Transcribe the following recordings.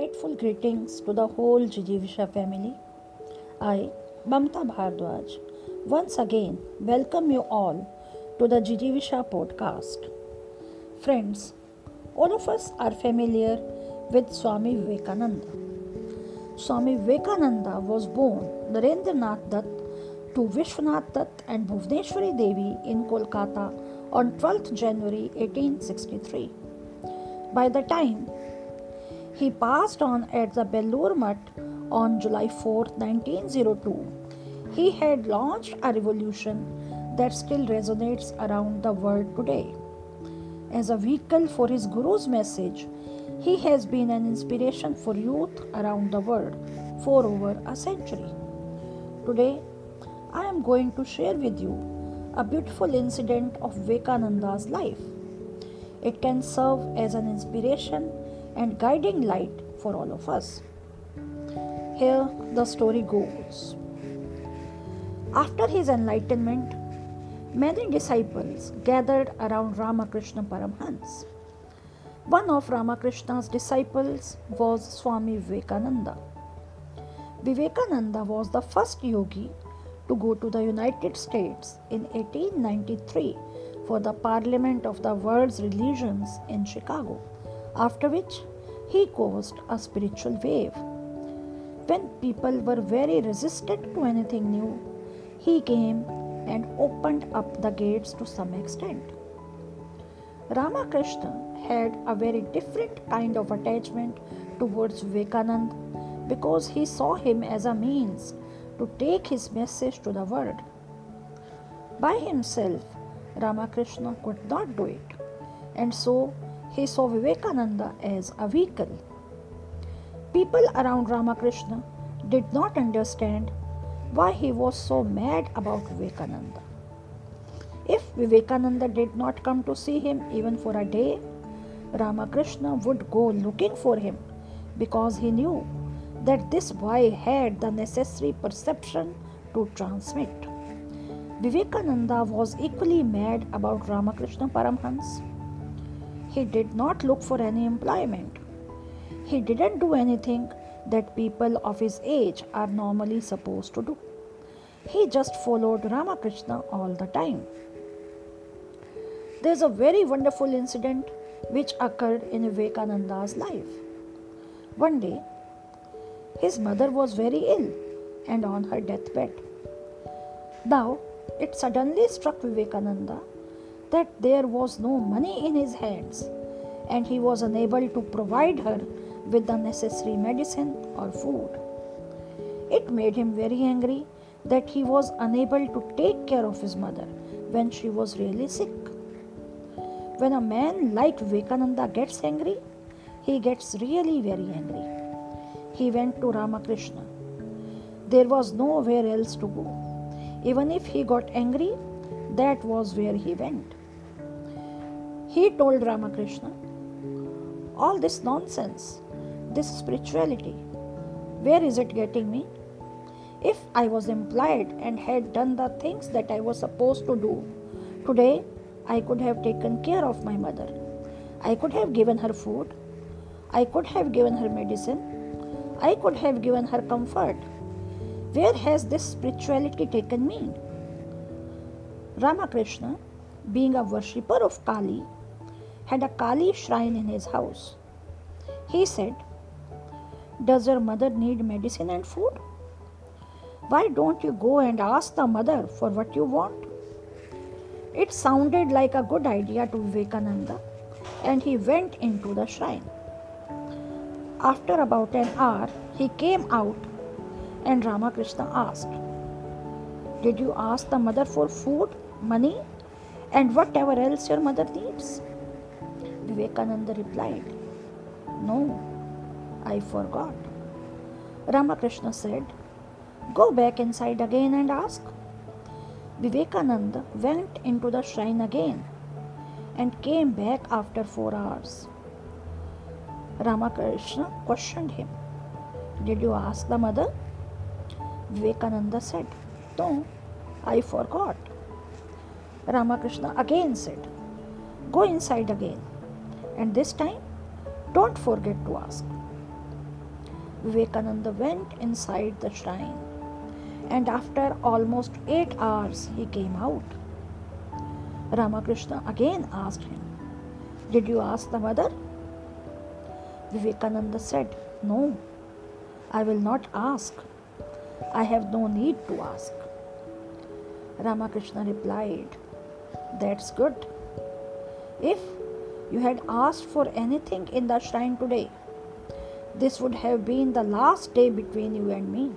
Delightful greetings to the whole Jijivisha family. I, Mamta Bhardwaj, once again welcome you all to the Jijivisha podcast. Friends, all of us are familiar with Swami Vivekananda. Swami Vivekananda was born Narendranath Dutt to Vishwanath Dutt and Bhuvneshwari Devi in Kolkata on 12th January 1863. By the time he passed on at the Belur Mutt on July 4, 1902. He had launched a revolution that still resonates around the world today. As a vehicle for his Guru's message, he has been an inspiration for youth around the world for over a century. Today, I am going to share with you a beautiful incident of Vivekananda's life. It can serve as an inspiration and guiding light for all of us. Here the story goes. After his enlightenment, many disciples gathered around Ramakrishna Paramhans. One of Ramakrishna's disciples was Swami Vivekananda. Vivekananda was the first yogi to go to the United States in 1893 for the Parliament of the World's Religions in Chicago after which he caused a spiritual wave. When people were very resistant to anything new, he came and opened up the gates to some extent. Ramakrishna had a very different kind of attachment towards Vivekananda because he saw him as a means to take his message to the world. By himself, Ramakrishna could not do it, and so he saw Vivekananda as a vehicle. People around Ramakrishna did not understand why he was so mad about Vivekananda. If Vivekananda did not come to see him even for a day, Ramakrishna would go looking for him because he knew that this boy had the necessary perception to transmit. Vivekananda was equally mad about Ramakrishna Paramhans. He did not look for any employment. He didn't do anything that people of his age are normally supposed to do. He just followed Ramakrishna all the time. There's a very wonderful incident which occurred in Vivekananda's life. One day, his mother was very ill and on her deathbed. Now, it suddenly struck Vivekananda that there was no money in his hands and he was unable to provide her with the necessary medicine or food. It made him very angry that he was unable to take care of his mother when she was really sick. When a man like Vivekananda gets angry, he gets really very angry. He went to Ramakrishna. There was nowhere else to go. Even if he got angry, that was where he went. He told Ramakrishna, All this nonsense, this spirituality, where is it getting me? If I was implied and had done the things that I was supposed to do, today I could have taken care of my mother. I could have given her food. I could have given her medicine. I could have given her comfort. Where has this spirituality taken me? Ramakrishna, being a worshipper of Kali, had a Kali shrine in his house. He said, Does your mother need medicine and food? Why don't you go and ask the mother for what you want? It sounded like a good idea to Vivekananda, and he went into the shrine. After about an hour, he came out, and Ramakrishna asked, Did you ask the mother for food, money, and whatever else your mother needs? Vivekananda replied, No, I forgot. Ramakrishna said, Go back inside again and ask. Vivekananda went into the shrine again and came back after four hours. Ramakrishna questioned him, Did you ask the mother? Vivekananda said, No, I forgot. Ramakrishna again said, Go inside again and this time don't forget to ask. Vivekananda went inside the shrine and after almost eight hours he came out. Ramakrishna again asked him, Did you ask the mother? Vivekananda said, No, I will not ask. I have no need to ask. Ramakrishna replied, That's good. If you had asked for anything in the shrine today, this would have been the last day between you and me.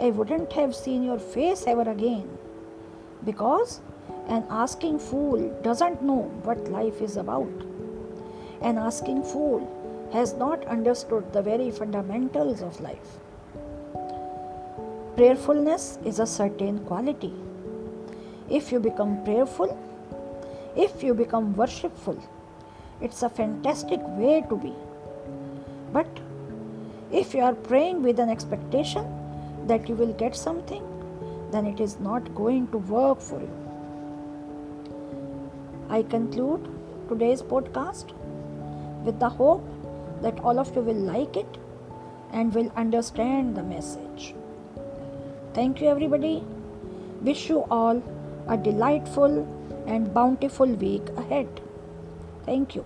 I wouldn't have seen your face ever again because an asking fool doesn't know what life is about. An asking fool has not understood the very fundamentals of life. Prayerfulness is a certain quality. If you become prayerful, if you become worshipful, it's a fantastic way to be. But if you are praying with an expectation that you will get something, then it is not going to work for you. I conclude today's podcast with the hope that all of you will like it and will understand the message. Thank you, everybody. Wish you all a delightful and bountiful week ahead. Thank you.